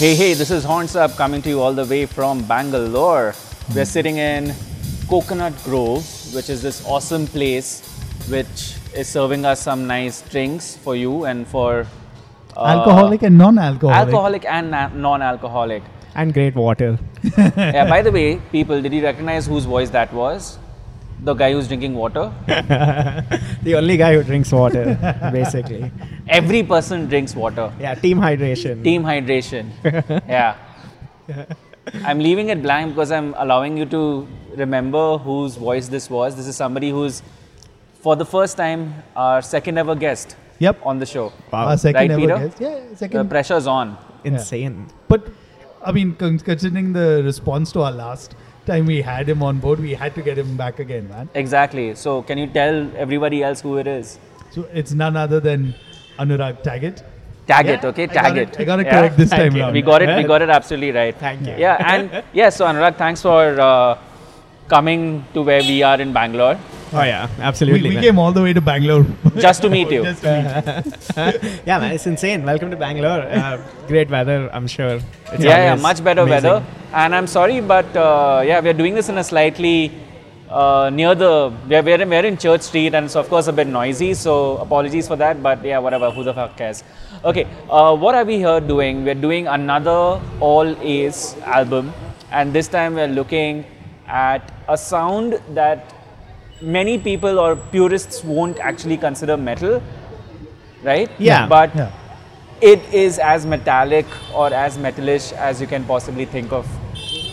Hey, hey, this is Horns Up coming to you all the way from Bangalore. We're sitting in Coconut Grove, which is this awesome place which is serving us some nice drinks for you and for uh, alcoholic and non-alcoholic. alcoholic and na- non-alcoholic. and great water. yeah, by the way, people, did you recognize whose voice that was? The guy who's drinking water. the only guy who drinks water, basically. Every person drinks water. Yeah, team hydration. Team hydration. yeah. I'm leaving it blank because I'm allowing you to remember whose voice this was. This is somebody who's, for the first time, our second ever guest Yep. on the show. Wow. Our second Right, ever Peter? guest. Yeah, The second. pressure's on. Insane. but I mean, considering the response to our last time we had him on board, we had to get him back again, man. Exactly. So, can you tell everybody else who it is? So it's none other than Anurag Tagat. Tag Yeah, it, okay? I Tag got it. I got Yeah? correct this Thank time you. round. We got it. We got it absolutely right. Thank you. Yeah, and yeah. So Anurag, thanks for uh, coming to where we are in Bangalore Oh yeah, absolutely. we man. came all the way to Bangalore. just to meet you. Just to meet yeah, man, it's insane. Welcome to Bangalore. Uh, great weather, I'm sure. It's yeah, yeah, much better amazing. weather. And I'm sorry, but uh, yeah, we're doing this in a slightly uh, near the we're, we're, in, we're in Church Street, and it's of course a bit noisy. So apologies for that. But yeah, whatever. Who the fuck cares? Okay, uh, what are we here doing? We're doing another all A's album, and this time we're looking at a sound that many people or purists won't actually consider metal, right? Yeah. But Yeah. it is as metallic or as metalish as you can possibly think of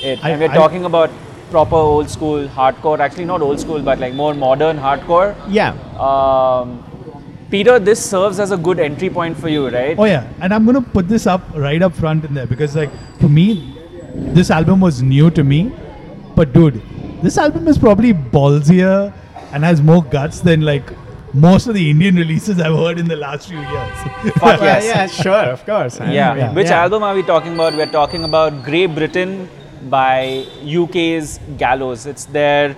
it. I- and we're I- talking about proper old school hardcore, actually not old school, but like more modern hardcore. Yeah. Um, Peter, this serves as a good entry point for you, right? Oh yeah, and I'm gonna put this up right up front in there because like for me, this album was new to me, but dude, this album is probably ballsier and has more guts than like most of the Indian releases I've heard in the last few years. Fuck yes. yeah, sure, of course. man. Yeah. Yeah. Which Yeah. album are we talking about? We're talking about Grey Britain by UK's Gallows. It's their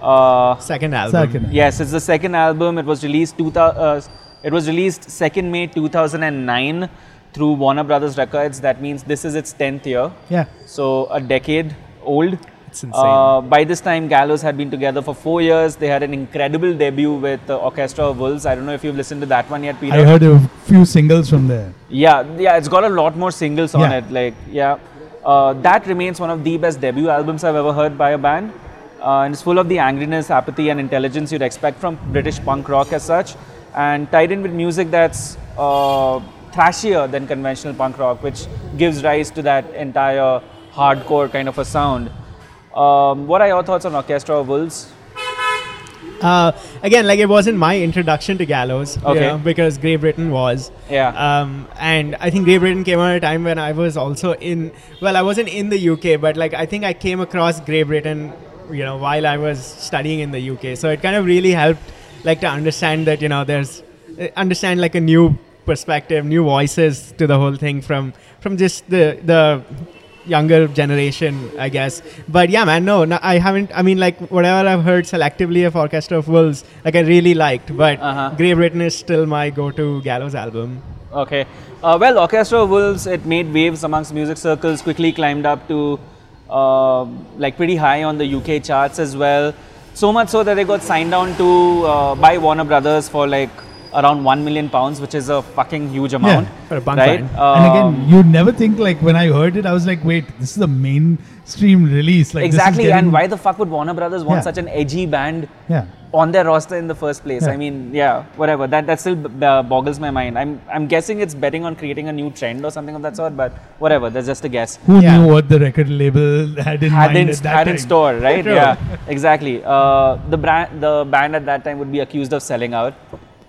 uh, Second album. Second. Yes, it's the second album. It was released 2000. Uh, it was released 2nd May 2009 through Warner Brothers Records. That means this is its 10th year. Yeah. So a decade old. It's insane. Uh, by this time, Gallows had been together for four years. They had an incredible debut with the Orchestra of Wolves. I don't know if you've listened to that one yet, Peter. I heard a few singles from there. Yeah, yeah, it's got a lot more singles on Yeah. it. Like, yeah, uh, that remains one of the best debut albums I've ever heard by a band, uh, and it's full of the angriness, apathy, and intelligence you'd expect from British punk rock as such, and tied in with music that's uh, thrashier than conventional punk rock, which gives rise to that entire hardcore kind of a sound. Um, what are your thoughts on Orchestra of Wolves? Uh, again, like it wasn't my introduction to Gallows, you Okay. know, because Grey Britain was. Yeah. Um, and I think Grey Britain came at a time when I was also in. Well, I wasn't in the UK, but like I think I came across Grey Britain, you know, while I was studying in the UK. So it kind of really helped, like to understand that you know there's uh, understand like a new perspective, new voices to the whole thing from from just the the younger generation, I guess. But yeah, man, no, no, I haven't. I mean, like whatever I've heard selectively of Orchestra of Wolves, like I really liked. But Uh-huh. Grey Britain is still my go-to Gallows album. Okay. Uh, well, Orchestra of Wolves, it made waves amongst music circles, quickly climbed up to uh, like pretty high on the UK charts as well. So much so that they got signed down to uh, by Warner Brothers for like around 1 million pounds, which is a fucking huge amount. For a punk right? band. and Um, again, you'd never think like when I heard it, I was like, wait, this is a mainstream release. Like this is exactly. getting- And why the fuck would Warner Brothers want Yeah. such an edgy band Yeah. on their roster in the first place. Yeah. I mean, yeah, whatever. That that still b- b- boggles my mind. I'm I'm guessing it's betting on creating a new trend or something of that sort. But whatever, that's just a guess. Who Yeah. knew what the record label had in Had mind in at that had in store, right? Yeah, exactly. Uh, the brand the band at that time would be accused of selling out,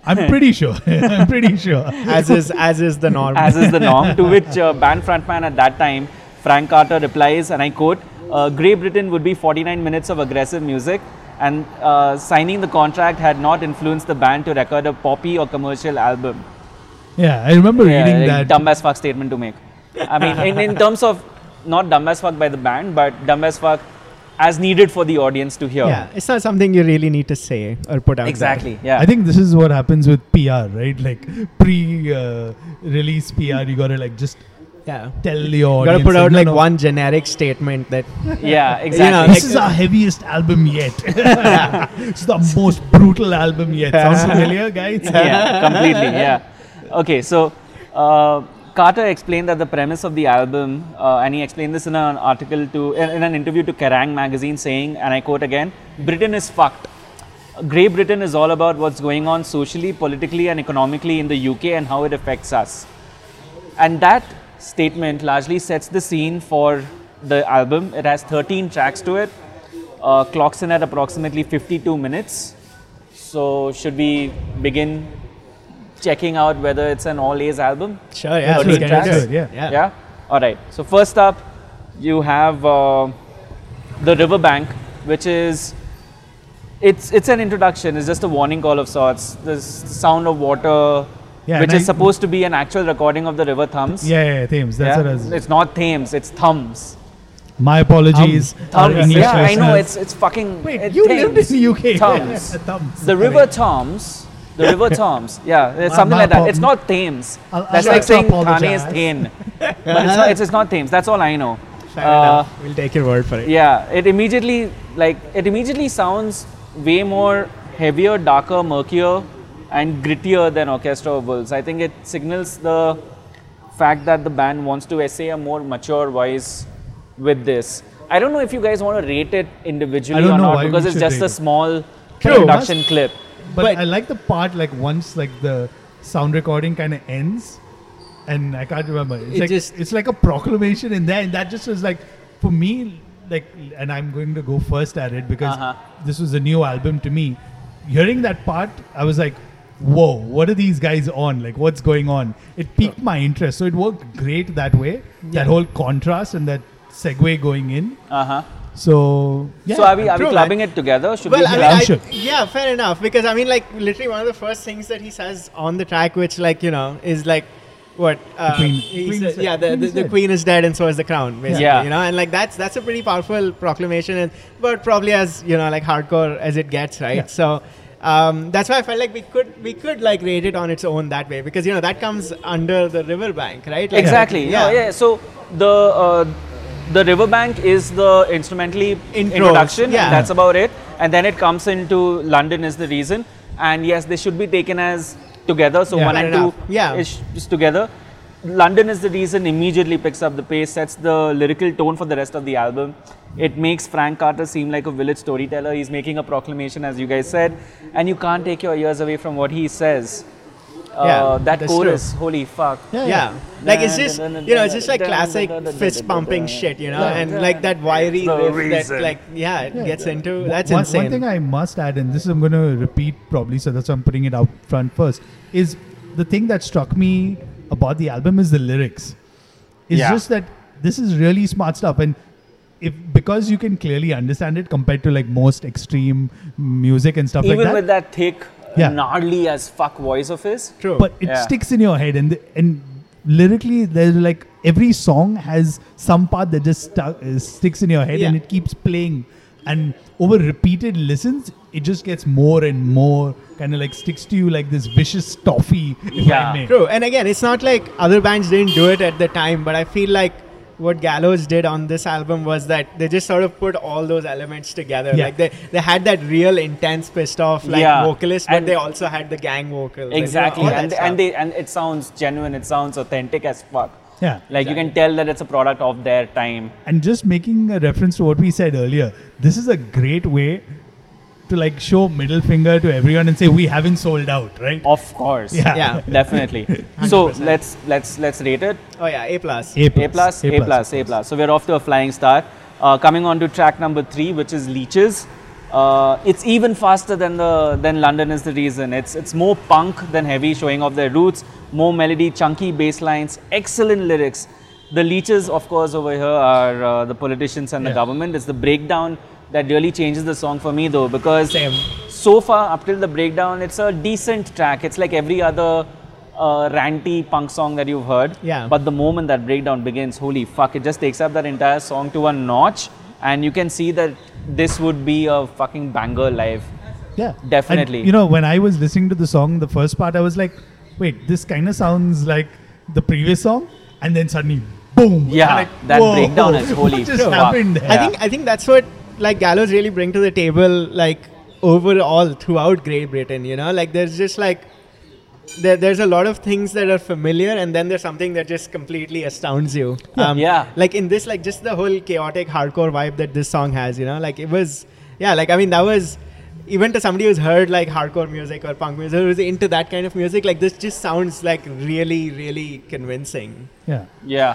I'm pretty sure. I'm pretty sure. as is as is the norm. as is the norm. to which uh, band frontman at that time, Frank Carter, replies, and I quote. Uh, Grey Britain would be 49 minutes of aggressive music, and uh, signing the contract had not influenced the band to record a poppy or commercial album. Yeah, I remember Yeah, reading that. dumb as fuck statement to make. I mean, in, in terms of not dumb as fuck by the band, but dumb as fuck as needed for the audience to hear. yeah, it's not something you really need to say or put out. there. Exactly. Yeah. I think this is what happens with PR, right? Like pre-release PR, you gotta like just Yeah. tell the You audience. gotta put out no, like no, one generic statement that Yeah, exactly. This is our heaviest album yet. it's the most brutal album yet. Sounds familiar, guys? yeah, completely. Yeah. Okay, so uh, Carter explained that the premise of the album, uh, and he explained this in an article to, in, an interview to Kerrang magazine, saying, and I quote again, "Britain is fucked. Grey Britain is all about what's going on socially, politically, and economically in the UK and how it affects us." And that statement largely sets the scene for the album. It has 13 tracks to it. Uh, clocks in at approximately 52 minutes. So, should we begin checking out whether it's an all A's album? sure, yeah, Let's let's get let's into do it. it, yeah. yeah. All right. So first up, you have uh, the Riverbank, which is it's it's an introduction. It's just a warning call of sorts. The sound of water, Yeah, which is I- supposed to be an actual recording of the River Thames. Yeah, yeah, Thames. That's Yeah? what I was. It's not Thames. It's Thumbs. My apologies. Thumbs. Thumbs. Yeah, I know. It's it's fucking. Wait, it- you lived in the UK. Thumbs. Thumbs. The River Thames. The River Thames. Yeah, it's something like that. It's not Thames. I'll- I'll That's like like saying Thane is Thane. but it's not, it's, it's not Thames. That's all I know. Uh. We'll take your word for it. yeah, it immediately like it immediately sounds way more heavier, darker, murkier, and grittier than Orchestra of Wolves. I think it signals the fact that the band wants to essay a more mature voice with this. I don't know if you guys want to rate it individually or not because it's just a small True. introduction clip. But, But- I like the part like once like the sound recording kind of ends, and I can't remember. It's It like just- it's like a proclamation in there, and that just was like for me like, and I'm going to go first at it because Uh-huh. this was a new album to me. Hearing that part, I was like, "Whoa, what are these guys on? Like, what's going on?" It piqued my interest, so it worked great that way. That whole contrast and that segue going in. Uh huh. So yeah. so are we are we True, clubbing man. it together? Should Well, we? I mean, Yeah, I, sure. yeah, fair enough. Because I mean, like, literally, one of the first things that he says on the track, which, like, you know, is like, what? Uh, Queen- he Queen said- yeah, the, Queen the, is the dead. queen is dead, and so is the crown, basically. Yeah. You know, and like that's that's a pretty powerful proclamation, and but probably as you know, like hardcore as it gets, right? Yeah. So. Um, that's why I felt like we could we could like rate it on its own that way because you know that comes under the riverbank right Like, Exactly. Yeah. yeah. So the uh, the riverbank is the instrumentally Intros, introduction. yeah. That's about it. And then it comes into London is the reason. And yes, they should be taken as together. So Yeah. one and enough. two Yeah. is just together. London is the reason immediately picks up the pace, sets the lyrical tone for the rest of the album. It makes Frank Carter seem like a village storyteller. He's making a proclamation, as you guys said, and you can't take your ears away from what he says. Uh, Yeah, that that's chorus, holy fuck. Yeah, yeah. Like it's just you know it's just like classic fist pumping shit, you know, and like that wiry The riff reason. that like yeah it Yeah. gets into. That's one, insane. One thing I must add, and this I'm going to repeat probably, so that's why I'm putting it out front first, is the thing that struck me about the album is the lyrics. It's Yeah. just that this is really smart stuff, and if because you can clearly understand it compared to like most extreme music and stuff Even like that. Even with that thick, Yeah. gnarly as fuck voice of his. True. but it Yeah. sticks in your head and the, and lyrically there's like every song has some part that just stu- uh, sticks in your head and it keeps playing and over repeated listens it just gets more and more kind of like sticks to you like this vicious toffee Yeah. True. And again, it's not like other bands didn't do it at the time, but I feel like what Gallows did on this album was that they just sort of put all those elements together. Yeah. Like they, they had that real intense pissed off like Yeah. vocalist, but And- they also had the gang vocals. and, you know, Exactly, and, stuff. and they and it sounds genuine. It sounds authentic as fuck. Yeah. Like you can tell that it's a product of their time. And just making a reference to what we said earlier, this is a great way to like show middle finger to everyone and say we haven't sold out, right? Of course. Yeah. Yeah. Definitely. so 100%. let's let's let's rate it. oh yeah, A plus. A plus. A plus, A plus, A plus. So we're off to a flying start. Uh, coming on to track number three, which is Leeches. Uh, it's even faster than the than London is the reason. It's it's more punk than heavy, showing off their roots. More melody, chunky bass lines, excellent lyrics. The leeches, of course, over here are uh, the politicians and the government. It's the breakdown that really changes the song for me, though, because Same. so far up till the breakdown, it's a decent track. It's like every other uh, ranty punk song that you've heard. Yeah. But the moment that breakdown begins, holy fuck, it just takes up that entire song to a notch, and you can see that this would be a fucking banger live. Yeah, Definitely. And, you know, when I was listening to the song, the first part, I was like, "Wait, this kind of sounds like the previous song." and then suddenly, boom. Yeah, like, that breakdown is holy What just fuck. happened there? I think I think that's what like Gallows really bring to the table, like overall throughout Grey Britain. You know, like there's just like there, there's a lot of things that are familiar, and then there's something that just completely astounds you. Um, Yeah. Like in this, like just the whole chaotic hardcore vibe that this song has. You know, like it was, yeah. Like I mean, that was. Even to somebody who's heard like hardcore music or punk music, who's into that kind of music, like this just sounds like really, really convincing. yeah. Yeah.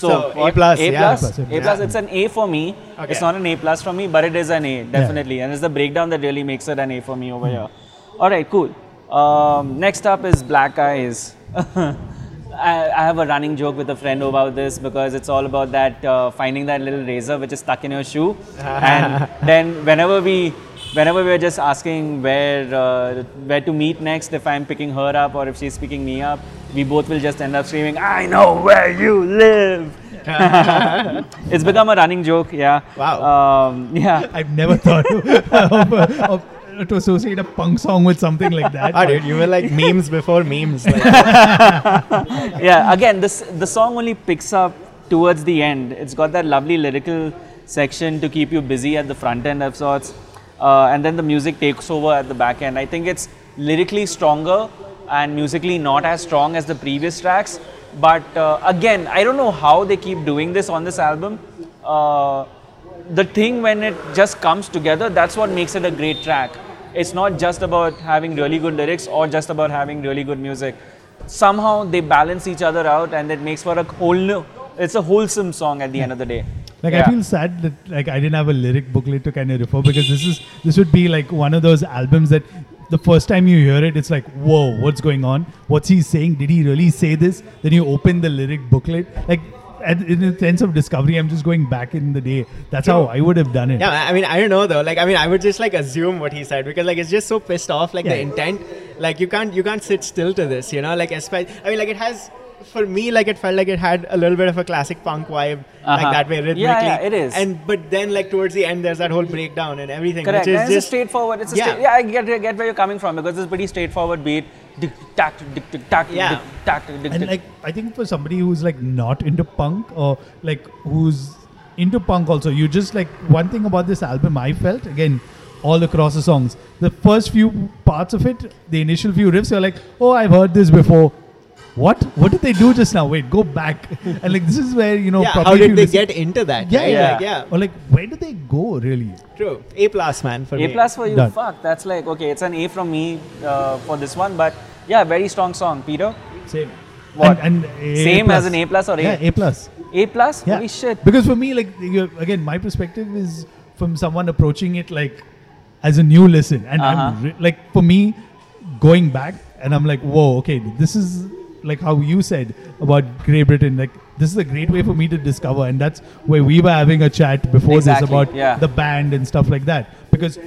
So, So, A plus, A yeah. plus, A plus, yeah. It's an A for me. Okay. It's not an A plus for me, but it is an A definitely, and it's the breakdown that really makes it an A for me over here. All right, cool. Um, next up is Black Eyes. I, I have a running joke with a friend about this because it's all about that uh, finding that little razor which is stuck in your shoe, and then whenever we, whenever we're just asking where uh, where to meet next, if I'm picking her up or if she's picking me up, we both will just end up screaming, "I know where you live." it's become a running joke, yeah. Wow. Um, yeah. I've never thought of, of, to associate a punk song with something like that. Ah, dude, you were like memes before memes. Like, yeah again this the song only picks up towards the end it's got that lovely lyrical section to keep you busy at the front end of sorts uh, and then the music takes over at the back end. I think it's lyrically stronger and musically not as strong as the previous tracks. But uh, again i don't know how they keep doing this on this album. Uh, the thing when it just comes together that's what makes it a great track. It's not just about having really good lyrics or just about having really good music. Somehow they balance each other out and it makes for a whole it's a wholesome song at the end of the day Like Yeah. I feel sad that like I didn't have a lyric booklet to kind of refer because this is this would be like one of those albums that the first time you hear it, it's like whoa, what's going on? What's he saying? Did he really say this? Then you open the lyric booklet, like. In a sense of discovery, I'm just going back in the day. That's how I would have done it. yeah, I mean, I don't know though. Like, I mean, I would just like assume what he said because like it's just so pissed off. Like the intent, like you can't you can't sit still to this. You know, like. I mean, like it has. For me, like it felt like it had a little bit of a classic punk vibe, Uh-huh. like that way rhythmically. yeah, it is. And but then like towards the end, there's that whole breakdown and everything, correct which and is it's a just straightforward it's a Yeah. straight, yeah i get, I get where you're coming from because it's a pretty straightforward beat Dick, tack, dick, dick, tack, Yeah. dick, tack, dick, and like I think for somebody who's like not into punk or like who's into punk also, you just like one thing about this album I felt again all across the songs. The first few parts of it, the initial few riffs, you're like, oh, I've heard this before. What? What did they do just now? Wait, go back. And like this is where you know. yeah. probably How did they listen- get into that? Yeah, right? yeah. Like, yeah. Or like where do they go really? True. A plus, man. For A me. plus for you, Done. fuck. That's like okay. It's an A from me uh, for this one, but yeah, very strong song, Peter. Same. What? And, and A Same as an A plus or A? Yeah, A plus. A plus. Yeah. Holy shit. Because for me, like again, my perspective is from someone approaching it like as a new listen, and I'm Uh-huh. re- like for me, going back, and I'm like, whoa, okay, this is like how you said about Grey Britain. Like this is a great way for me to discover, and that's where we were having a chat before Exactly, this about yeah. the band and stuff like that. Because,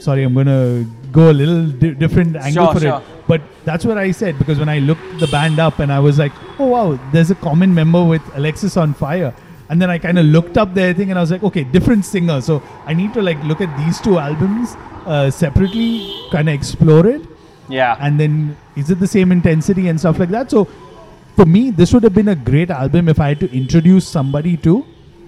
sorry, I'm gonna go a little di- different angle Sure, for sure. it. But that's what I said because when I looked the band up and I was like, oh wow, there's a common member with Alexisonfire. And then I kind of looked up their thing and I was like, okay, different singer. So I need to like look at these two albums uh, separately, kind of explore it. Yeah. And then is it the same intensity and stuff like that? So for me, this would have been a great album if I had to introduce somebody to,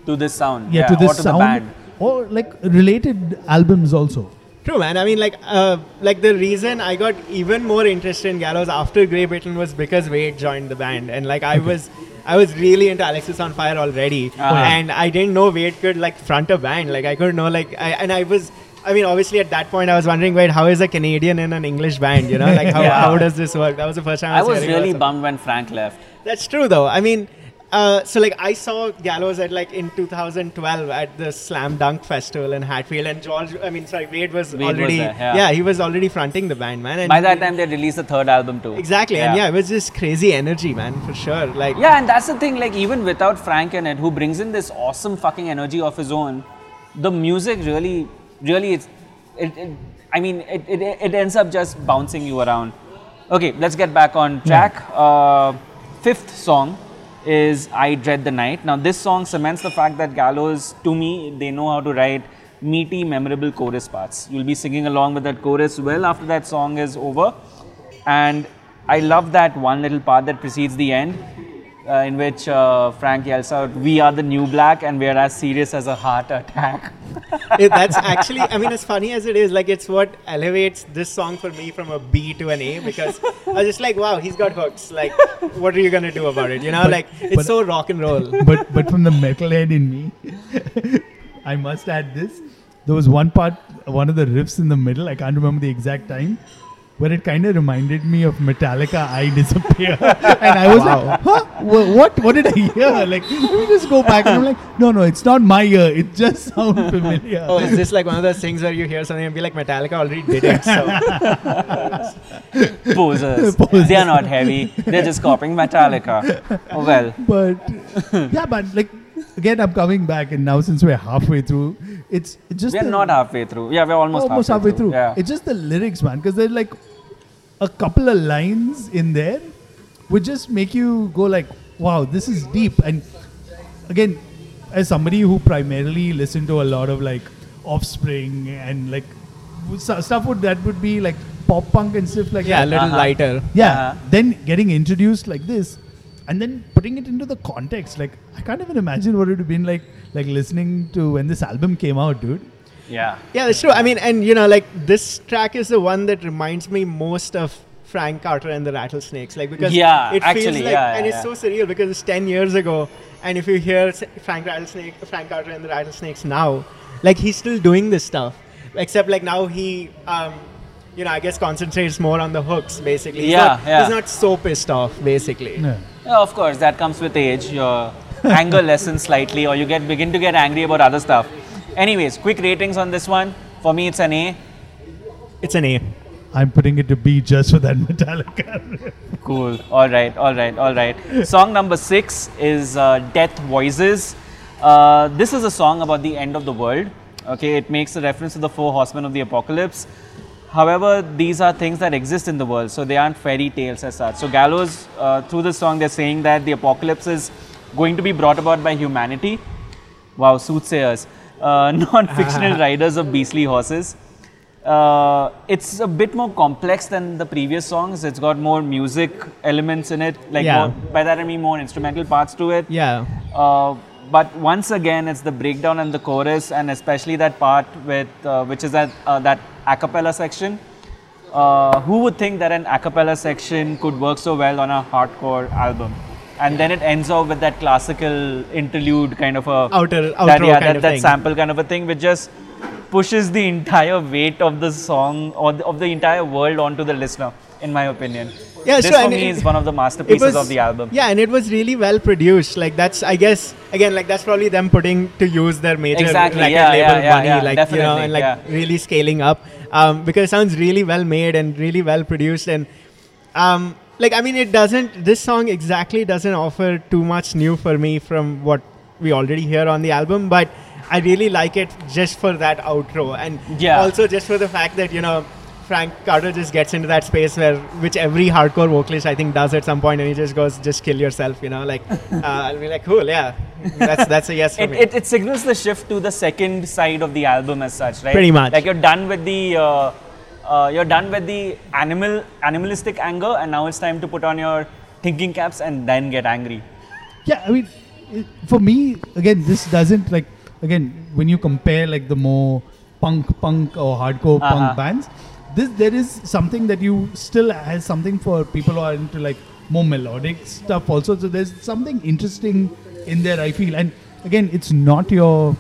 to this sound. yeah, to this or to sound the band. or like related albums also. True, man. I mean, like, uh, like the reason I got even more interested in Gallows after Grey Britain was because Wade joined the band, and like I was, I was really into Alexisonfire already, Uh-huh. and I didn't know Wade could like front a band. Like I couldn't know, like, I, and I was. I mean, obviously, at that point, I was wondering, wait, how is a Canadian in an English band? You know, like how, Yeah. how does this work? That was the first time I was, I was, was really bummed when Frank left. That's true, though. I mean, uh, so like I saw Gallows at like in 2012 at the Slam Dunk Festival in Hatfield, and George, I mean, sorry, Wade was Wade was already, there, yeah. he was already fronting the band, man. And By that time, they released the third album too. exactly, and yeah, it was just crazy energy, man, for sure. Like, Yeah, and that's the thing. Like even without Frank in it, who brings in this awesome fucking energy of his own, the music really, really, it's, it, it I mean, it, it, it ends up just bouncing you around. Okay, let's get back on track. Uh, fifth song is "I Dread the Night." Now, this song cements the fact that Gallows, to me, they know how to write meaty, memorable chorus parts. You'll be singing along with that chorus well after that song is over, and I love that one little part that precedes the end in which uh, Frank yells out, "We are the new black, and we are as serious as a heart attack." It- that's actually, I mean, as funny as it is, like it's what elevates this song for me from a B to an A because I was just like, wow, he's got hooks. Like, what are you gonna do about it? You know, But- like it's but- so rock and roll. but but from the metalhead in me, I must add this. There was one part, one of the riffs in the middle. I can't remember the exact time, where it kind of reminded me of Metallica. I disappear, and I was like, huh? What? What did I hear? Like, let me just go back. And I'm like, no, no, it's not my ear. It just sounds familiar. Oh, is this like one of those things where you hear something and be like, Metallica already did it? So Posers. Posers. They are not heavy. They're just copying Metallica. Oh, well. but yeah, but like again, I'm coming back, and now since we're halfway through, it's, it's just We're the- not halfway through. Yeah, we're almost, almost halfway through. Yeah. It's just the lyrics, man, because there's like a couple of lines in there would just make you go like, "Wow, this is deep." And again, as somebody who primarily listened to a lot of like Offspring and like stuff would that would be like pop punk and stuff like yeah, a little Uh-huh. lighter. Yeah. Uh-huh. Then getting introduced like this, and then putting it into the context, like I can't even imagine what it would have been like, like listening to when this album came out, dude. Yeah. Yeah, that's true. I mean, and you know, like this track is the one that reminds me most of Frank Carter and the Rattlesnakes, like because Yeah, it actually, feels like, yeah, and yeah, it's so surreal because it's ten years ago, and if you hear Frank Rattlesnake, Frank Carter and the Rattlesnakes now, like he's still doing this stuff, except like now he, um, you know, I guess concentrates more on the hooks basically. He's Yeah, not, yeah. He's not so pissed off basically. Yeah. Yeah, of course, that comes with age. Your anger lessens slightly, or you get begin to get angry about other stuff. Anyways, quick ratings on this one. For me, it's an A. It's an A. I'm putting it to B just for that Metallica. Cool. All right. All right. All right. Song number six is uh, Death Voices. Uh, this is a song about the end of the world. Okay, it makes a reference to the four horsemen of the apocalypse. However, these are things that exist in the world, so they aren't fairy tales as such. So Gallows, uh, through this song, they're saying that the apocalypse is going to be brought about by humanity. Wow, soothsayers, uh, non-fictional riders of beastly horses. Uh, it's a bit more complex than the previous songs. It's got more music elements in it. Like Yeah. more, by that I mean more instrumental parts to it. Yeah. Uh, but once again, it's the breakdown and the chorus, and especially that part with uh, which is that uh, that a cappella section. Uh, who would think that an a cappella section could work so well on a hardcore album? And then it ends off with that classical interlude kind of a Outer that, outro yeah, kind that, of that thing. sample kind of a thing, which just pushes the entire weight of the song or the, of the entire world onto the listener, in my opinion. Yeah, this sure, for me it- is one of the masterpieces was of the album. Yeah, and it was really well produced. Like that's, I guess, again, like that's probably them putting to use their major Exactly, record yeah, label yeah, yeah, money, yeah, like you know, and like yeah. really scaling up. Um, because it sounds really well made and really well produced, and um, like I mean, it doesn't. This song exactly doesn't offer too much new for me from what we already hear on the album, but I really like it just for that outro, and Yeah. also just for the fact that you know. Frank Carter just gets into that space where, which every hardcore vocalist I think does at some point, and he just goes, "Just kill yourself," you know. Like, uh, I'll be like, "Cool, yeah, that's that's a yes for It, me." it, it signals the shift to the second side of the album as such, right? Pretty much. Like you're done with the uh, uh, you're done with the animal animalistic anger, and now it's time to put on your thinking caps and then get angry. yeah, I mean, it, for me, again, this doesn't like again when you compare like the more punk, punk or hardcore Uh-huh. punk bands. This there is something that you still has something for people who are into like more melodic stuff also. So there's something interesting in there. I feel, and again, it's not your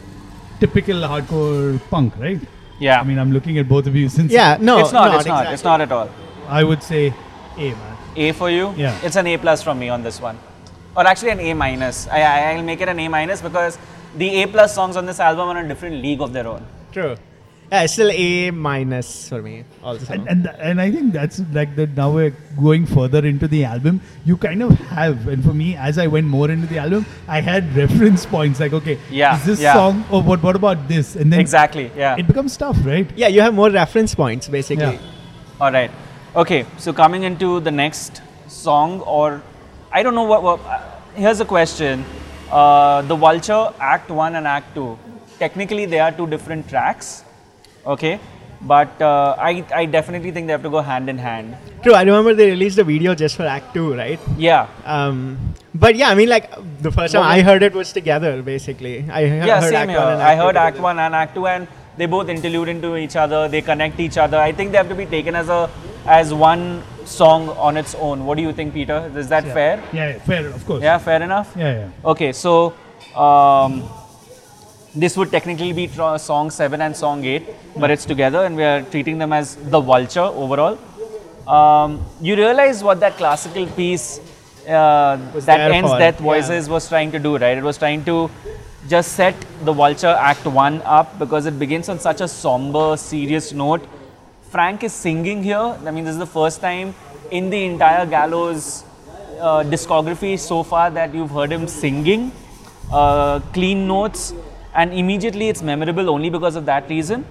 typical hardcore punk, right? Yeah. I mean, I'm looking at both of you since yeah, no, it's not. not it's not. exactly. It's not at all. I would say, A man. A for you? Yeah. It's an A plus from me on this one. Or actually an A minus. I, I, I'll make it an A minus because the A plus songs on this album are in a different league of their own. True. Yeah, it's still A minus for me also. And, and and I think that's like that. Now we're going further into the album. You kind of have, and for me, as I went more into the album, I had reference points like, okay, Yeah, is this yeah. song? Or what? What about this? And then Exactly. Yeah. it becomes tough, right? yeah, you have more reference points basically. Yeah. All right. Okay. So coming into the next song, or I don't know what. what uh, here's a question: uh, The Vulture, Act One and Act Two. Technically, they are two different tracks. Okay. But uh, I, I definitely think they have to go hand in hand. True, I remember they released a video just for Act 2, right? Yeah. Um, but yeah, I mean, like the first time Well, I heard it was together, basically. I yeah, heard same Act here. 1 and I Act heard 2 Act. One and Act Two, and they both interlude into each other. They connect each other. I think they have to be taken as a as one song on its own. What do you think, Peter? Is that fair? Yeah, yeah, fair, of course. Yeah, fair enough. Yeah, yeah. Okay, so um, this would technically be song seven and song eight, but it's together, and we are treating them as the vulture overall. Um, you realize what that classical piece uh, that ends for, death yeah. voices was trying to do, right? It was trying to just set the vulture act one up because it begins on such a somber, serious note. Frank is singing here. I mean, this is the first time in the entire Gallows uh, discography so far that you've heard him singing uh, clean notes, and immediately it's memorable only because of that reason.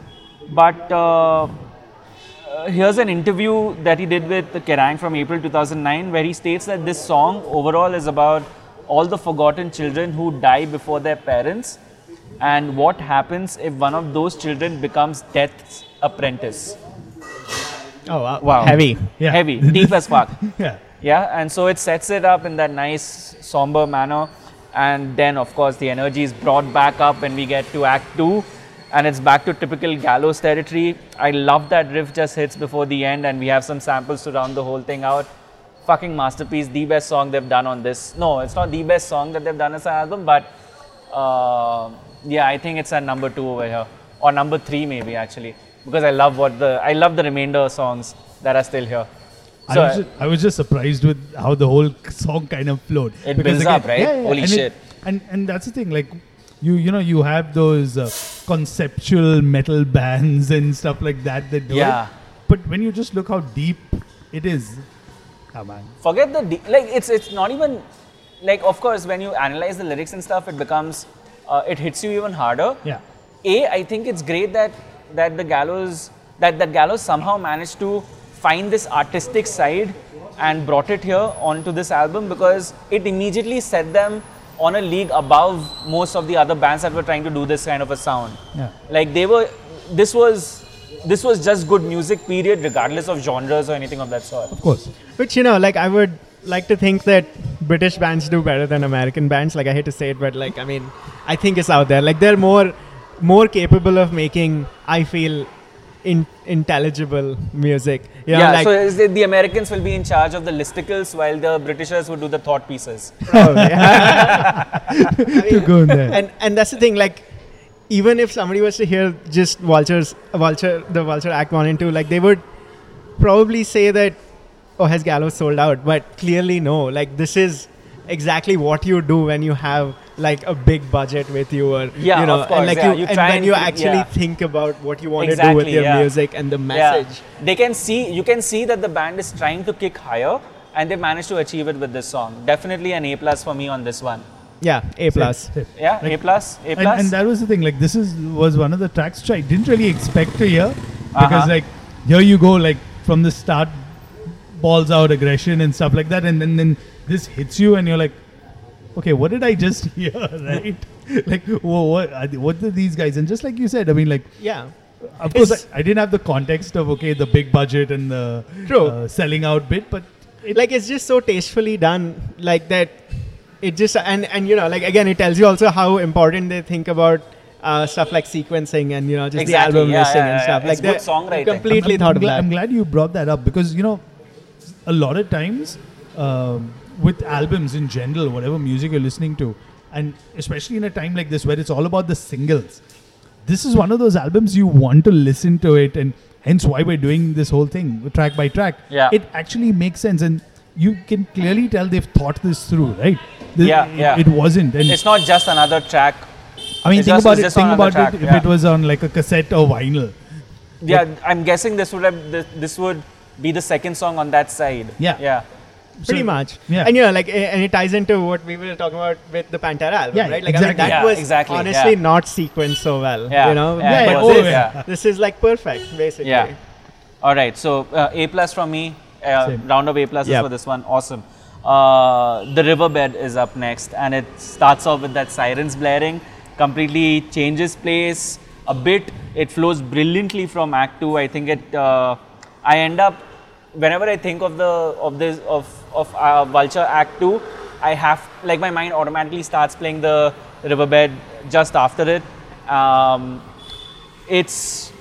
But uh, uh, here's an interview that he did with Kerrang from April 2009 where he states that this song overall is about all the forgotten children who die before their parents and what happens if one of those children becomes death's apprentice. Oh, wow. Wow. Heavy. Yeah. Heavy, deep as fuck. Yeah. Yeah, and so it sets it up in that nice somber manner, and then of course the energy is brought back up when we get to Act Two, and it's back to typical gallows territory. I love that riff just hits before the end, and we have some samples to round the whole thing out. Fucking masterpiece, the best song they've done on this. No, it's not the best song that they've done as an album, but uh, yeah, I think it's at number two over here, or number three maybe actually, because I love what the I love the remainder songs that are still here. I, was just, I was just surprised with how the whole song kind of flowed. It builds up, right? Yeah, Holy and shit. and and that's the thing. Like you, you know, you have those uh, conceptual metal bands and stuff like that that do Yeah. it. But when you just look how deep it is, come on. forget the de- like it's it's not even like of course when you analyze the lyrics and stuff it becomes uh, it hits you even harder Yeah. a i think it's great that that the gallows that that gallows somehow managed to find this artistic side and brought it here onto this album because it immediately set them on a league above most of the other bands that were trying to do this kind of a sound Yeah. like they were this was this was just good music period regardless of genres or anything of that sort Of course. Which, you know, like I would like to think that British bands do better than American bands. Like I hate to say it, but like, I mean, I think it's out there. Like they're more, more capable of making, I feel, in, intelligible music. You know, yeah, like, so is it the Americans will be in charge of the listicles while the Britishers would do the thought pieces. Oh, probably. to go in there. and and that's the thing like even if somebody was to hear just vultures vulture the vulture act one and two like they would probably say that oh has gallows sold out but clearly no like this is exactly what you do when you have like a big budget with you or Yeah, you know of course, and like yeah, you, you and try then and you actually yeah. think about what you want to do with your yeah. music and the Yeah. message They can see, you can see that the band is trying to kick higher and they managed to achieve it with this song. Definitely an A plus for me on this one. yeah a plus Same. Yeah, A plus, A and, plus. and that was the thing. Like this is was one of the tracks which I didn't really expect to hear because Uh-huh. like here you go like from the start, balls out aggression and stuff like that, and then then this hits you and you're like, okay, what did I just hear? Right? like whoa, what are what are these guys? And just like you said, I mean like. yeah Of course, I, I didn't have the context of okay the big budget and the True. uh, selling out bit, but it, like it's just so tastefully done like that it just and and you know like again it tells you also how important they think about uh, stuff like sequencing and you know just the album yeah, listing yeah, and stuff It's like good they songwriting. completely I'm, thought I'm, of that I'm glad you brought that up because you know a lot of times um, with albums in general, whatever music you're listening to, and especially in a time like this where it's all about the singles, this is one of those albums you want to listen to it, and hence why we're doing this whole thing track by track. Yeah. it actually makes sense, and you can clearly tell they've thought this through, right? The- Yeah, it, yeah. It wasn't, and it's not just another track. I mean, it's think just- about it. Think about another it. If yeah. it was on like a cassette or vinyl, Yeah, I'm guessing this would have this, this would be the second song on that side. Yeah. Yeah. Pretty So- much yeah. and you know like and it ties into what we were talking about with the pantera album Yeah, right like exactly. I mean, that Yeah, was exactly, honestly yeah. not sequenced so well Yeah, you know yeah, it but was, this, yeah. this is like perfect basically Yeah. All right. So uh, A plus from me. Uh, round of A pluses Yep. for this one. Awesome. Uh, the riverbed is up next, and it starts off with that sirens blaring. Completely changes place. a bit. It flows brilliantly from Act Two. I think it. Uh, I end up whenever I think of the of this of of uh, Vulture Act Two, I have like my mind automatically starts playing the Riverbed just after it. Um, it's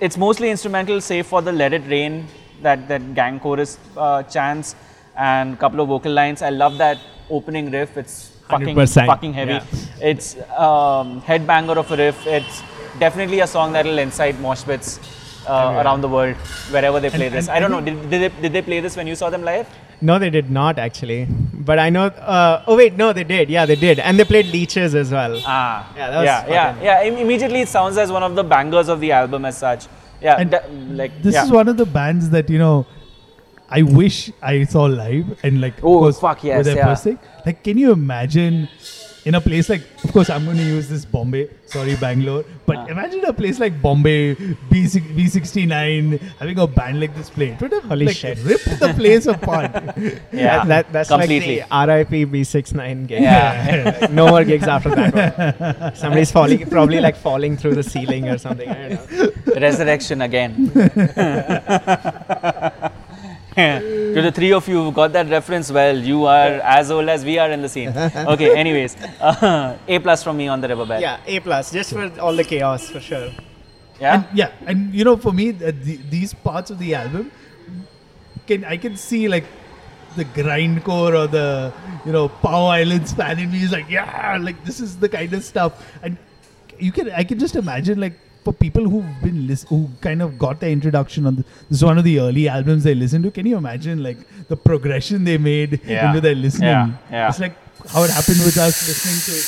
it's mostly instrumental, save for the "Let It Rain" that that gang chorus uh, chants and couple of vocal lines. I love that opening riff. It's fucking 100%, fucking heavy. yeah. It's um, headbanger of a riff. It's definitely a song that'll incite mosh pits uh, around the world wherever they play And- this. and I don't know. Did, did they did they play this when you saw them live? No, they did not actually. But I know. Uh, oh wait, no, they did. Yeah, they did, and they played Leeches as well. Ah, Yeah, that was yeah, yeah, fucking- yeah. Im- immediately, it sounds as one of the bangers of the album as such. Yeah, And da- like This yeah. is one of the bands that you know. I wish I saw live and like Oh, course, fuck yes, with their yeah. first thing. Like, can you imagine in a place like? Of course, I'm going to use this Bombay. Sorry, Bangalore. But Ah. imagine a place like Bombay, B B69, having a band like this play. It would have Holy like shit. ripped the place apart. yeah, that, that's completely. like the RIP B69 game. yeah, no more gigs after that one. Somebody's falling, probably like falling through the ceiling or something. I don't know. resurrection again. to the three of you who got that reference, well, you are as old as we are in the scene. Okay, anyways, uh, A plus from me on the riverbed. Yeah, A plus, just for all the chaos for sure. yeah. And yeah, and you know, for me, uh, the, these parts of the album, can I can see like the grindcore or the you know Power Islands fan in me is like, yeah, like this is the kind of stuff, and you can I can just imagine like for people who've been lis- who kind of got their introduction on the, this is one of the early albums they listened to. Can you imagine like the progression they made Yeah. into their listening? Yeah, yeah. It's like how it happened with us listening to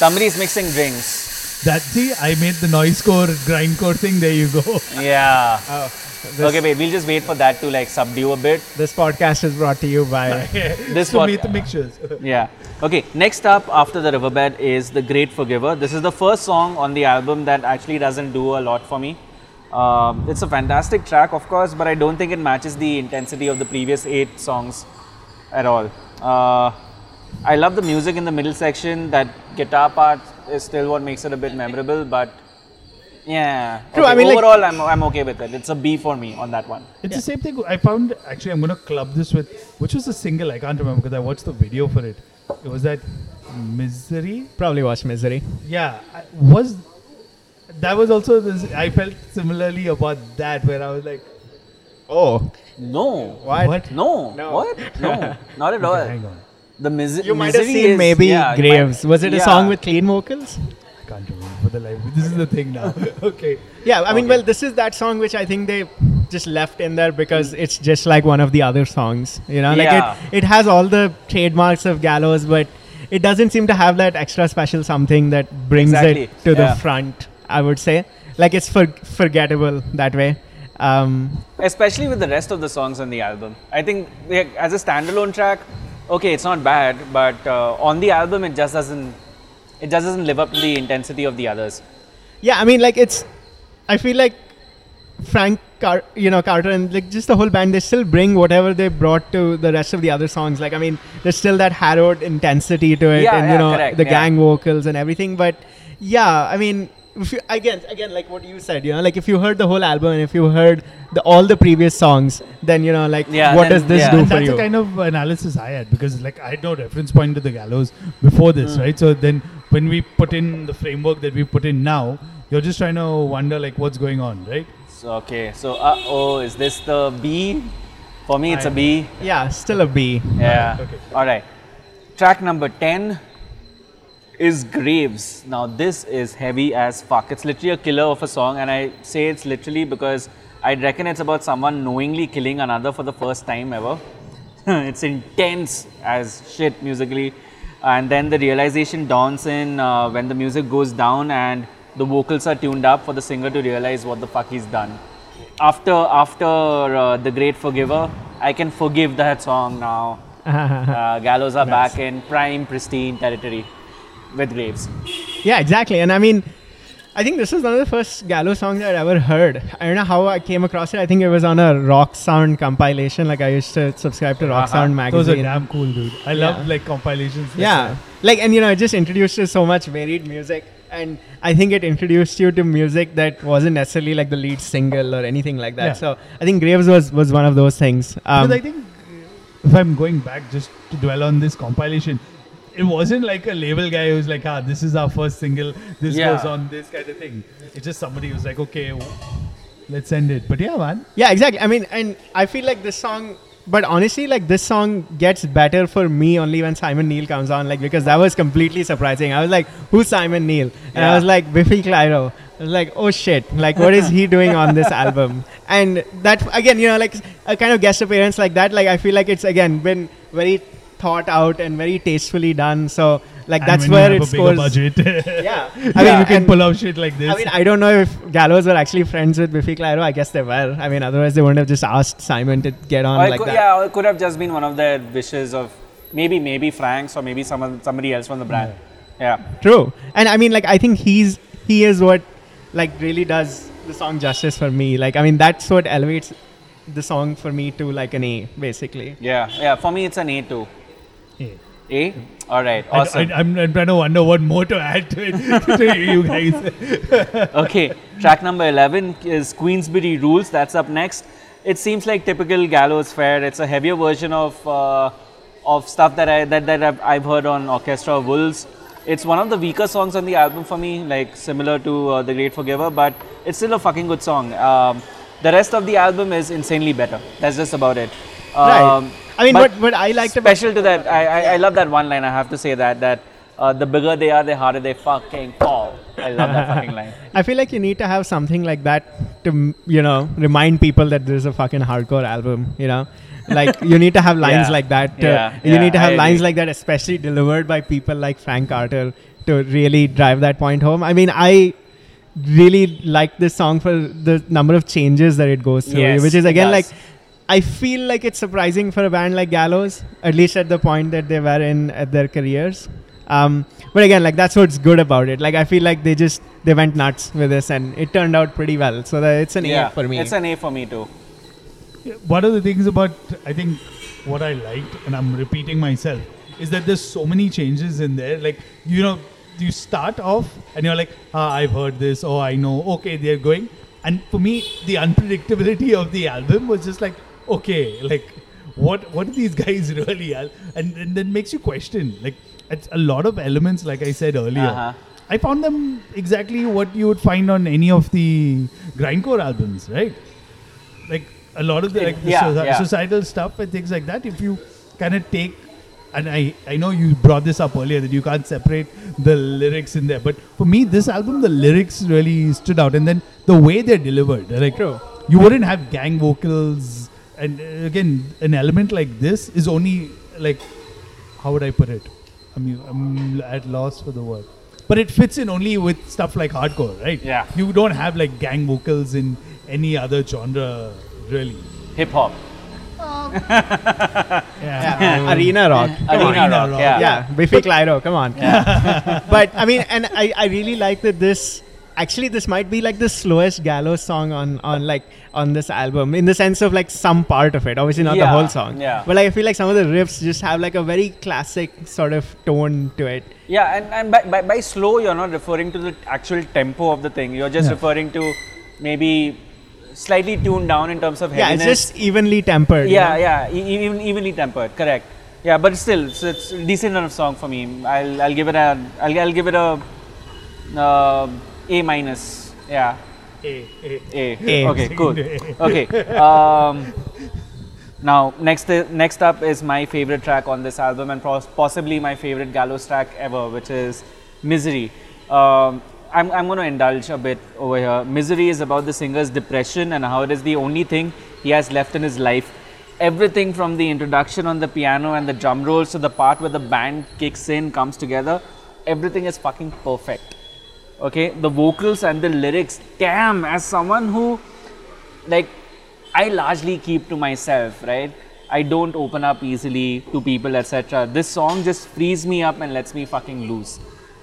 Somebody's mixing drinks. that. See, I made the noisecore grindcore thing. There you go. Yeah. Oh, this, Okay, wait. We'll just wait for that to like subdue a bit. this podcast is brought to you by. This one- meet the mixtures. Yeah. Okay. Next up after the Riverbed is The Great Forgiver. This is the first song on the album that actually doesn't do a lot for me. Um, it's a fantastic track, of course, but I don't think it matches the intensity of the previous eight songs at all. Uh, I love the music in the middle section. That guitar part is still what makes it a bit memorable, but yeah. True, Okay, I mean, like- overall, I'm, I'm okay with it. It's a B for me on that one. It's the same thing. I found actually. I'm gonna club this with which was the single. I can't remember because I watched the video for it. It was that misery. Probably watch Misery. Yeah, I, was that was also this. I felt similarly about that where I was like, Oh, No. what? What? No. No. What? No. Not at all. hang on, The mis- You might have misery seen is- maybe yeah, Graves. might- Was it a yeah. song with clean vocals? I can't remember for the life. This is the thing now. okay, Yeah, I mean, Okay. well, this is that song which I think they just left in there because it's just like one of the other songs. You know, like Yeah. it, it has all the trademarks of Gallows, but it doesn't seem to have that extra special something that brings Exactly, it to yeah. the front. I would say, like it's for, forgettable that way. Um, Especially with the rest of the songs on the album. I think as a standalone track, okay, it's not bad, but uh, on the album, it just doesn't. It just doesn't live up to the intensity of the others. yeah, I mean, like it's. I feel like Frank, Car- you know, Carter, and like just the whole band, they still bring whatever they brought to the rest of the other songs. Like, I mean, there's still that harrowed intensity to it, Yeah, and yeah, you know, correct, the yeah. gang vocals and everything. But yeah, I mean, if you, again, again, like what you said, you know, like if you heard the whole album and if you heard the, all the previous songs, then you know, like, Yeah, what then- does this yeah. do and for that's you? the kind of analysis I had because like I had no reference point to the gallows before this, Hmm. right? So then when we put in the framework that we put in now, you're just trying to wonder like what's going on, right? So, okay, so uh oh, is this the B? For me, it's a B. yeah, still a B. Yeah. Okay. All right. Track number 10 is Graves. Now, this is heavy as fuck. It's literally a killer of a song, and I say it's literally because I reckon it's about someone knowingly killing another for the first time ever. it's intense as shit musically. And then the realization dawns in uh, when the music goes down and the vocals are tuned up for the singer to realize what the fuck he's done. After after uh, the Great Forgiver, I can forgive that song now. Uh, Gallows are back in prime pristine territory with Graves. Yeah, exactly. And I mean, I think this was one of the first Gallows songs I'd ever heard. I don't know how I came across it. I think it was on a Rock Sound compilation. Like I used to subscribe to Rock Uh-huh. Sound Those are damn cool, dude. I love like compilations. like yeah, that. like and you know, it just introduced to so much varied music. and I think it introduced you to music that wasn't necessarily like the lead single or anything like that. Yeah. So I think Graves was was one of those things. Um, Because I think if I'm going back just to dwell on this compilation, it wasn't like a label guy who's like, ah, this is our first single, this Yeah. goes on, this kind of thing. It's just somebody who's like, okay, let's send it. But yeah, man. Yeah, exactly. I mean, and I feel like this song, but honestly, like this song gets better for me only when Simon Neil comes on, like because that was completely surprising. I was like, "Who's Simon Neil?" And I was like, "Biffy Clyro." I was like, "Oh shit! Like, what is he doing on this album?" And that again, you know, like a kind of guest appearance like that, like I feel like it's again been very thought out and very tastefully done. So like And that's when where have it a bigger scores. budget. Yeah, I mean, you can pull off shit like this. I mean, I don't know if Gallows were actually friends with Biffy Clyro. I guess they were. I mean, otherwise they wouldn't have just asked Simon to get on Or like could, that. yeah, or it could have just been one of their wishes of maybe maybe Frank's or maybe someone somebody else from the brand. Yeah. True. And I mean, like, I think he's he is what like really does the song justice for me. Like, I mean, that's what elevates the song for me to like an A, basically. Yeah. Yeah. For me, it's an A too. Yeah. A. All right. I, Awesome. I, am I'm trying to wonder what more to add to it to you guys. okay, track number 11 is Queensberry Rules. That's up next. It seems like typical Gallows fare. It's a heavier version of uh, of stuff that I that, that I've, I've heard on Orchestra of Wolves. It's one of the weaker songs on the album for me, like similar to uh, The Great Forgiver, but it's still a fucking good song. Um, the rest of the album is insanely better. That's just about it. Right. I mean, but what what I liked about special to that, I, I, I love that one line. I have to say that that uh, the bigger they are, the harder they fucking fall. I love that fucking line. I feel like you need to have something like that to you know remind people that this is a fucking hardcore album. You know, like you need to have lines Yeah. like that. To, Yeah, you yeah, need to I have lines agree. like that, especially delivered by people like Frank Carter to really drive that point home. I mean, I really like this song for the number of changes that it goes through, Yes, which is again like. I feel like it's surprising for a band like Gallows, at least at the point that they were in at their careers. Um, but again, like that's what's good about it. Like I feel like they just they went nuts with this, and it turned out pretty well. So that it's an yeah, A for me. It's an A for me too. one of the things about I think what I liked, and I'm repeating myself, is that there's so many changes in there. Like you know, you start off and you're like, ah, I've heard this. Oh, I know. Okay, they're going. And for me, the unpredictability of the album was just like, okay, like what what are these guys really? Al-? And and that makes you question. Like it's a lot of elements, like I said earlier. Uh-huh. I found them exactly what you would find on any of the grindcore albums, right? Like a lot of the, like the Yeah, soci- yeah. societal stuff and things like that. If you kind of take, and I I know you brought this up earlier that you can't separate the lyrics in there, but for me, this album, the lyrics really stood out, and then the way they're delivered, they're like True. you wouldn't have gang vocals, and uh, again, an element like this is only like how would I put it? I mean, I'm at loss for the word. But it fits in only with stuff like hardcore, right? Yeah. You don't have like gang vocals in any other genre, really. Hip hop. Yeah. Yeah, arena rock. Come Arena rock, rock, yeah. Yeah, Biffy Clyro. Come on. but I mean, and I, I really like that this. Actually, this might be like the slowest Gallows song on on like on this album, in the sense of like some part of it. Obviously, not the whole song. yeah. But like, I feel like some of the riffs just have like a very classic sort of tone to it. Yeah, and, and by, by, by slow, you're not referring to the actual tempo of the thing. You're just Yeah. referring to maybe slightly tuned down in terms of Yeah, it's just evenly tempered. you yeah, know? yeah, even evenly tempered. Correct. Yeah, but still, it's, it's a decent enough song for me. I'll, I'll give it a I'll, I'll give it a uh, A minus. Yeah, A, A. A. A. Okay, cool. A. Okay. Um, now, next next up is my favorite track on this album and possibly my favorite Gallows track ever, which is Misery. Um, I'm, I'm going to indulge a bit over here. Misery is about the singer's depression and how it is the only thing he has left in his life. Everything from the introduction on the piano and the drum rolls to the part where the band kicks in, comes together, everything is fucking perfect. Okay, the vocals and the lyrics, damn, as someone who like I largely keep to myself, right? I don't open up easily to people, etc. This song just frees me up and lets me fucking loose.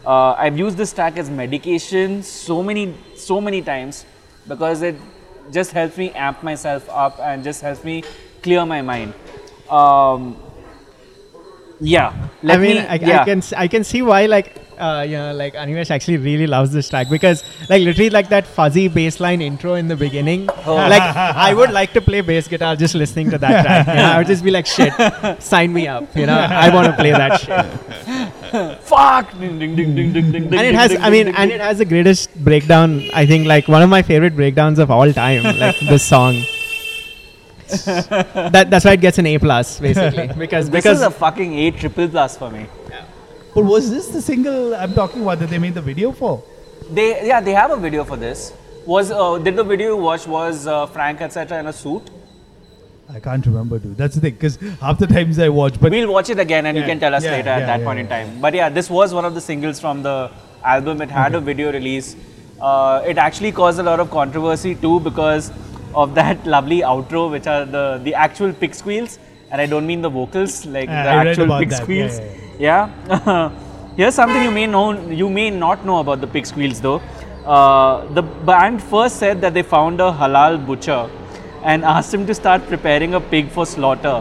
Uh, I've used this track as medication so many, so many times because it just helps me amp myself up and just helps me clear my mind. Um, yeah, let I mean, me. I, yeah. I can I can see why like uh, you know, like Animesh actually really loves this track because, like, literally, like that fuzzy bass line intro in the beginning. Oh. Like, I would like to play bass guitar just listening to that track. You know? I would just be like, shit, sign me up. You know, I want to play that shit. Fuck! Ding, ding, ding, ding, ding, ding, And it has, I mean, and it has the greatest breakdown. I think, like, one of my favorite breakdowns of all time. Like this song. that that's why it gets an A plus basically because This because is a fucking A triple plus for me. Yeah. But was this the single I'm talking about that they made the video for? They yeah they have a video for this. Was uh, did the video you watch was uh, Frank etc. in a suit? I can't remember, dude. That's the thing, because half the times I watch, but we'll watch it again and you can tell us yeah, later at that yeah, point in time. But yeah, this was one of the singles from the album. It had a video release. Uh, it actually caused a lot of controversy too because of that lovely outro, which are the the actual pig squeals, and I don't mean the vocals, like the I actual pig that. Yeah, squeals. yeah, Yeah. Here's something you may know, you may not know about the pig squeals though. Uh, the band first said that they found a halal butcher and asked him to start preparing a pig for slaughter,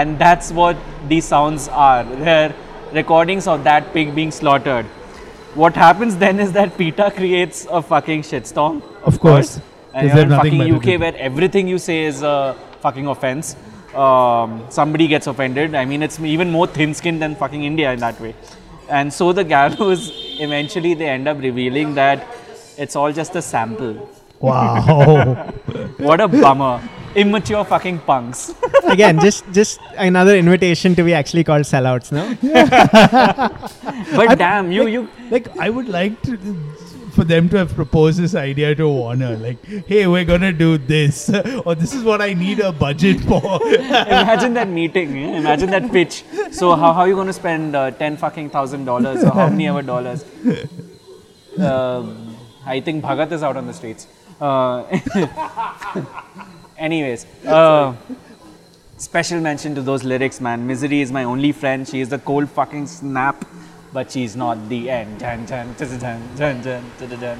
and that's what these sounds are. They're recordings of that pig being slaughtered. What happens then is that PETA creates a fucking shitstorm. Of course, 'cause And you're in fucking UK where everything you say is a fucking offense. Um, somebody gets offended. I mean, it's even more thin-skinned than fucking India in that way. And so the gallows eventually they end up revealing that it's all just a sample. wow. What a bummer. Immature fucking punks. again just just another invitation to be actually called sellouts no But damn, you you like I would like to for them to have proposed this idea to Warner, like, hey, we're gonna do this, or this is what I need a budget for. imagine that meeting. eh? Imagine that pitch. So how, how are you to spend uh, ten fucking thousand dollars or how many ever dollars? Um I think Bhagat is out on the streets. Uh, anyways, uh, special mention to those lyrics, man. Misery is my only friend. She is the cold fucking snap, but she's not the end.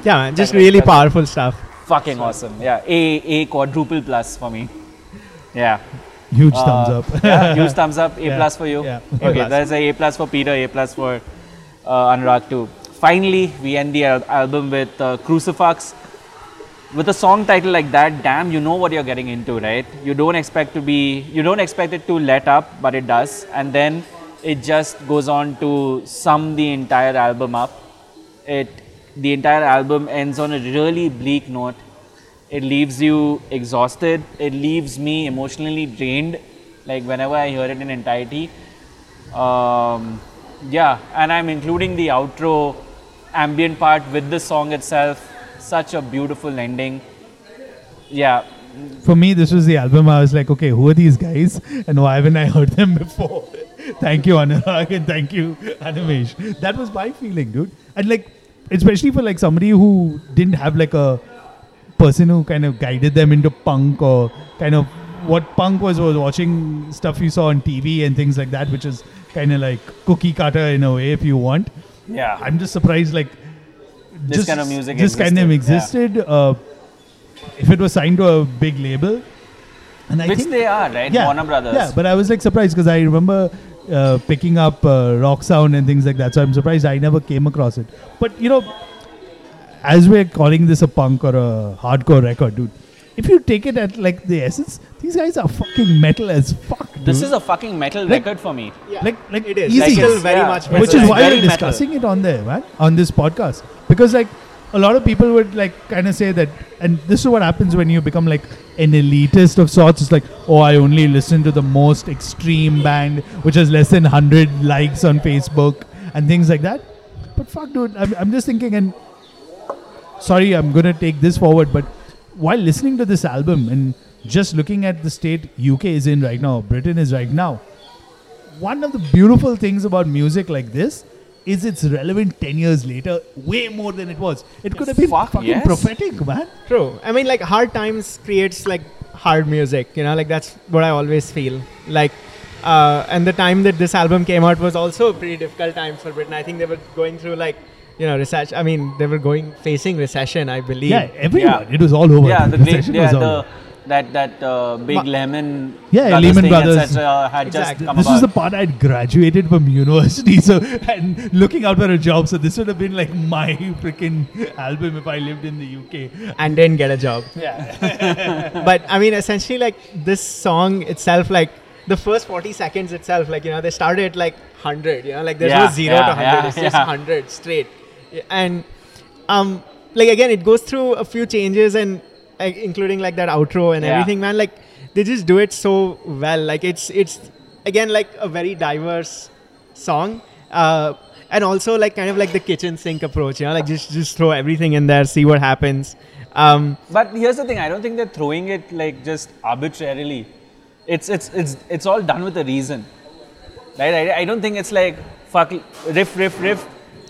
Yeah, man, just really powerful stuff. Fucking awesome. Yeah, A A quadruple plus for me. Yeah. Huge uh, thumbs up. yeah, huge thumbs up. A yeah. plus for you. Yeah. Okay, that's a A plus for Peter. A plus for uh, Anurag too. Finally, we end the al- album with uh, Crucifix. With a song title like that, damn, you know what you're getting into, right? You don't expect to be, you don't expect it to let up, but it does. And then it just goes on to sum the entire album up. It, the entire album ends on a really bleak note. It leaves you exhausted. It leaves me emotionally drained. Like whenever I hear it in entirety. Um, yeah, and I'm including the outro ambient part with the song itself. Such a beautiful ending. Yeah, For me, this was the album. I was like, okay, who are these guys, and why haven't I heard them before? Thank you, Anurag, and thank you, Animesh. That was my feeling, dude. And like, especially for like somebody who didn't have like a person who kind of guided them into punk or kind of what punk was was watching stuff you saw on TV and things like that, which is kind of like cookie cutter in a way, if you want. yeah. I'm just surprised, like This just- kind of music This kind of existed, existed. Uh, if it was signed to a big label, and I Which think they are, right? yeah, Warner Brothers. Yeah, but I was like surprised because I remember uh, picking up uh, rock sound and things like that. So I'm surprised I never came across it. But you know, as we're calling this a punk or a hardcore record, dude. If you take it at like the essence, these guys are fucking metal as fuck. Dude. this is a fucking metal Like- record for me. like like it is easy. like Like still it's- very yeah. much It's which is why we're metal. discussing it on there, man, on this podcast. Because like a lot of people would like kind of say that, and this is what happens when you become like an elitist of sorts. It's like, oh, I only listen to the most extreme band, which has less than hundred likes on Facebook and things like that. But fuck, dude, I'm, I'm just thinking, and sorry, I'm gonna take this forward, but while listening to this album and just looking at the state UK is in right now, Britain is right now, one of the beautiful things about music like this is it's relevant 10 years later way more than it was it could have been Fuck, fucking yes. prophetic man True. I mean, like hard times creates like hard music. You know, like that's what I always feel. Like, uh, and the time that this album came out was also a pretty difficult time for Britain. I think they were going through like, you know, recession. I mean, they were going facing recession. I believe. yeah everyone Yeah. it was all over yeah, the great, Recession yeah, was all the over. That that uh, big Ma- Lehman Yeah, Brothers Lehman thing, Brothers. etc. had Exactly. just come this about. was the part I'd graduated from university, so and looking out for a job. So this would have been like my freaking album if I lived in the UK. and didn't get a job. Yeah, but I mean, essentially, like this song itself, like the first 40 seconds itself, like you know, they started at like 100. You know, like there's Yeah, no zero yeah, to 100. yeah, it's just 100 straight. And um, like again, it goes through a few changes and like, including like that outro and Yeah. everything, man. Like they just do it so well. Like it's it's again like a very diverse song. Uh, and also like kind of like the kitchen sink approach, you know, like just just throw everything in there, see what happens. Um, But here's the thing: I don't think they're throwing it like just arbitrarily. It's it's it's it's all done with a reason, right? I, I don't think it's like fuck riff riff riff.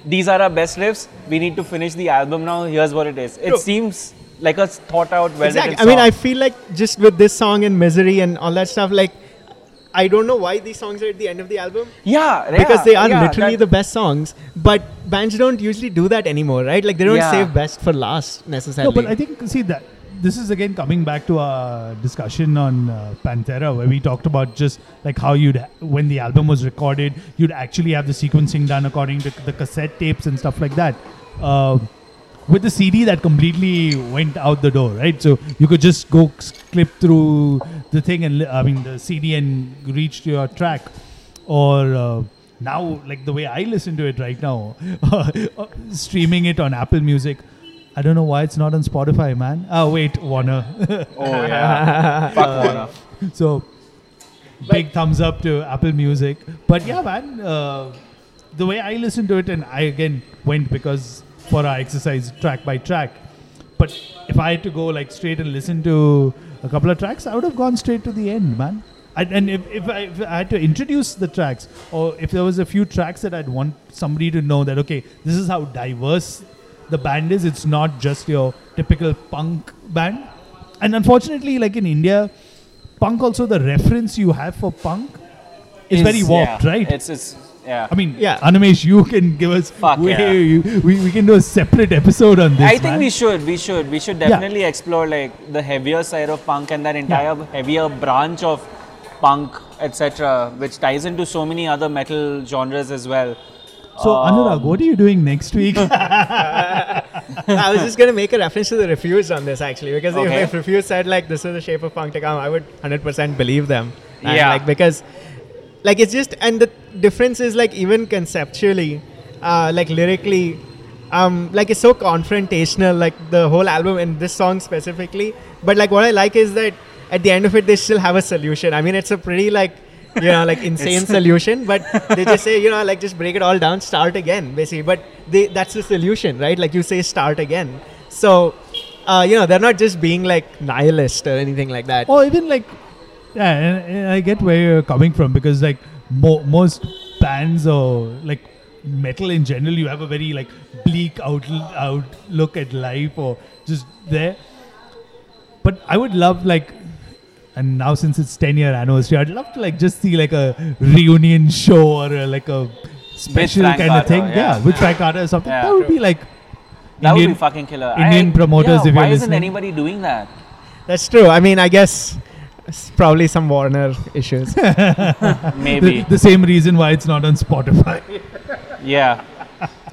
These are our best riffs. We need to finish the album now. Here's what it is. It seems like a thought out, well exactly. written I mean, I feel like just with this song and Misery and all that stuff, like I don't know why these songs are at the end of the album yeah, because yeah, they are yeah, literally the best songs. But bands don't usually do that anymore, right? Like they don't Yeah. save best for last necessarily. no, but I think see that this is again coming back to our discussion on uh, Pantera, where we talked about just like how you'd when the album was recorded, you'd actually have the sequencing done according to the cassette tapes and stuff like that. Uh, with the CD, that completely went out the door, right? So you could just go clip through the thing and I mean the CD and reach to your track, or uh, now like the way I listen to it right now, streaming it on Apple Music. I don't know why it's not on Spotify, man. Oh wait, Warner. Oh yeah, fuck Warner. so big thumbs up to Apple Music. But yeah, man, uh, the way I listened to it, and I again went because for our exercise track by track. But if I had to go like straight and listen to a couple of tracks, I would have gone straight to the end, man. I, and if, if, I, if I had to introduce the tracks, or if there was a few tracks that I'd want somebody to know that okay, this is how diverse the band is. It's not just your typical punk band. And unfortunately, like in India, punk also the reference you have for punk is, very warped, yeah, right? It's it's yeah. I mean, Yeah. Animesh, you can give us Fuck way, yeah. you- we, we can do a separate episode on this. I think man. we should. We should. We should definitely explore like the heavier side of punk and that entire heavier branch of punk, etc., which ties into so many other metal genres as well. So, Anurag, Um, what are you doing next week? I was just gonna make a reference to the reviews on this actually because Okay. if, if reviews said like this is the shape of punk to come, I would 100% believe them. And, Yeah. Like because, like it's just and the difference is like even conceptually, uh, like lyrically, um, like it's so confrontational. Like the whole album and this song specifically. But like what I like is that at the end of it they still have a solution. I mean it's a pretty like. You know, like insane solution, but they just say, you know, like just break it all down, start again, basically. But they that's the solution, right? Like you say, start again. So, uh, you know, they're not just being like nihilist or anything like that. or even like, yeah, and, and I get where you're coming from because like mo- most bands or like metal in general, you have a very like bleak out- outlook at life or just there. But I would love like, and now since it's 10 year anniversary, I'd love to like just see like a reunion show or a, like a special Frank kind of thing. yeah. Yeah, with Frank Carter or something. Yeah. that would be like That would Indian- be fucking killer. Indian promoters, yeah, if you're why isn't listening. anybody doing that? That's true. I mean, I guess it's probably some Warner issues. Maybe. the, the same reason why it's not on Spotify. yeah.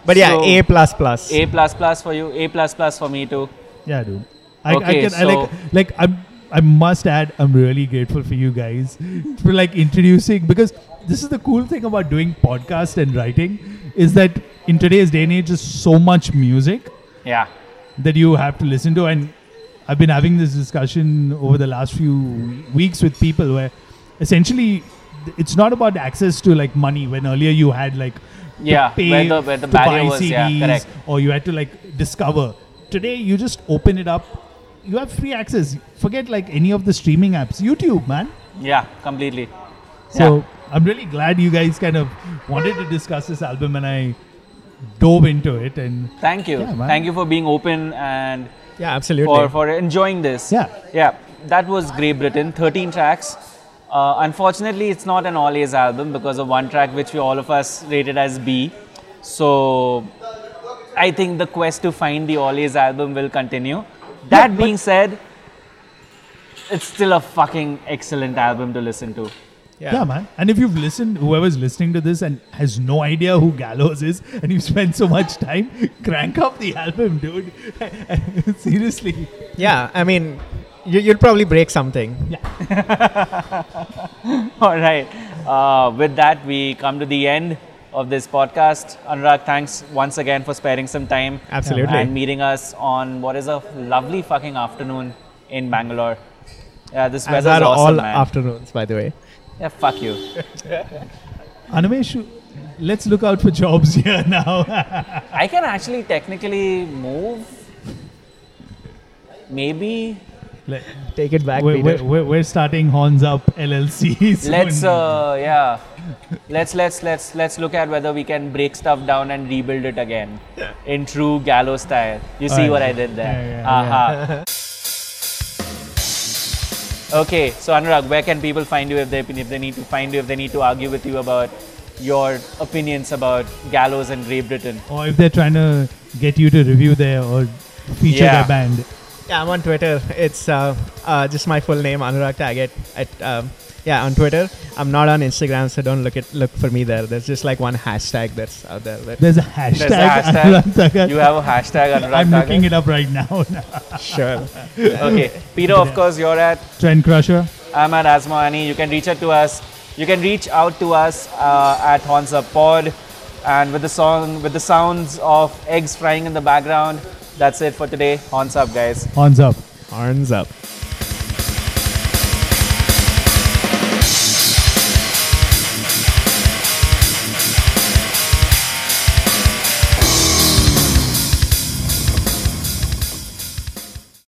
But yeah, So- A plus plus. A plus plus for you. A plus plus for me too. Yeah, dude. I, I Okay, can I like so- like I'm I must add I'm really grateful for you guys for like introducing because this is the cool thing about doing podcast and writing is that in today's day and age there's so much music Yeah. that you have to listen to and I've been having this discussion over the last few weeks with people where essentially it's not about access to like money when earlier you had like Yeah, pay where the- where the to buy barrier was, yeah, CDs correct. or you had to like discover today you just open it up you have free access forget like any of the streaming apps youtube man Yeah. Completely. so i'm really glad you guys kind of wanted to discuss this album and i dove into it and Thank you. Yeah. Thank you for being open and Yeah, absolutely. for, for enjoying this. Yeah. Yeah. That was Grey Britain. 13 tracks. Uh, unfortunately, it's not an all A's album because of one track which we all of us rated as B. So I think the quest to find the all A's album will continue. That being said, it's still a fucking excellent album to listen to. Yeah. man. And if you've listened, whoever's listening to this and has no idea who Gallows is, and you've spent so much time, crank up the album, dude. Seriously. Yeah, I mean, you, you'll probably break something. Yeah. All right. Uh, with that, we come to the end of this podcast. Anurag, thanks once again for sparing some time Absolutely. and meeting us on what is a lovely fucking afternoon in Bangalore. Yeah, this As weather's are awesome, all man. afternoons, by the way. Yeah, fuck you. Animesh, let's look out for jobs here now. I can actually technically move. Maybe. Let- Take it back, we're, Peter. we're, we're, we're starting Horns Up LLC. soon. Let's uh, yeah. Let's let's let's let's look at whether we can break stuff down and rebuild it again in true Gallo style. You see Alright. what I did there? Yeah, yeah, Aha. Okay, so Anurag, where can people find you if they if they need to find you if they need to argue with you about your opinions about Gallows and Grey Britain? or if they're trying to get you to review their or feature Yeah. their band. Yeah, I'm on Twitter. It's uh, uh, just my full name, Anurag Tagat. At um, yeah, on Twitter. I'm not on Instagram, so don't look at look for me there. There's just like one hashtag that's out there. That, There's a hashtag. There's a hashtag. You have a hashtag Anurag I'm looking it up right now. sure. Okay, Peter, of course, you're at Trend Crusher. I'm at Asmani. You can reach out to us. You can reach out to us uh, at Horns Up Pod, and with the song, with the sounds of eggs frying in the background. That's it for today. Horns up, guys. Horns up. Horns up.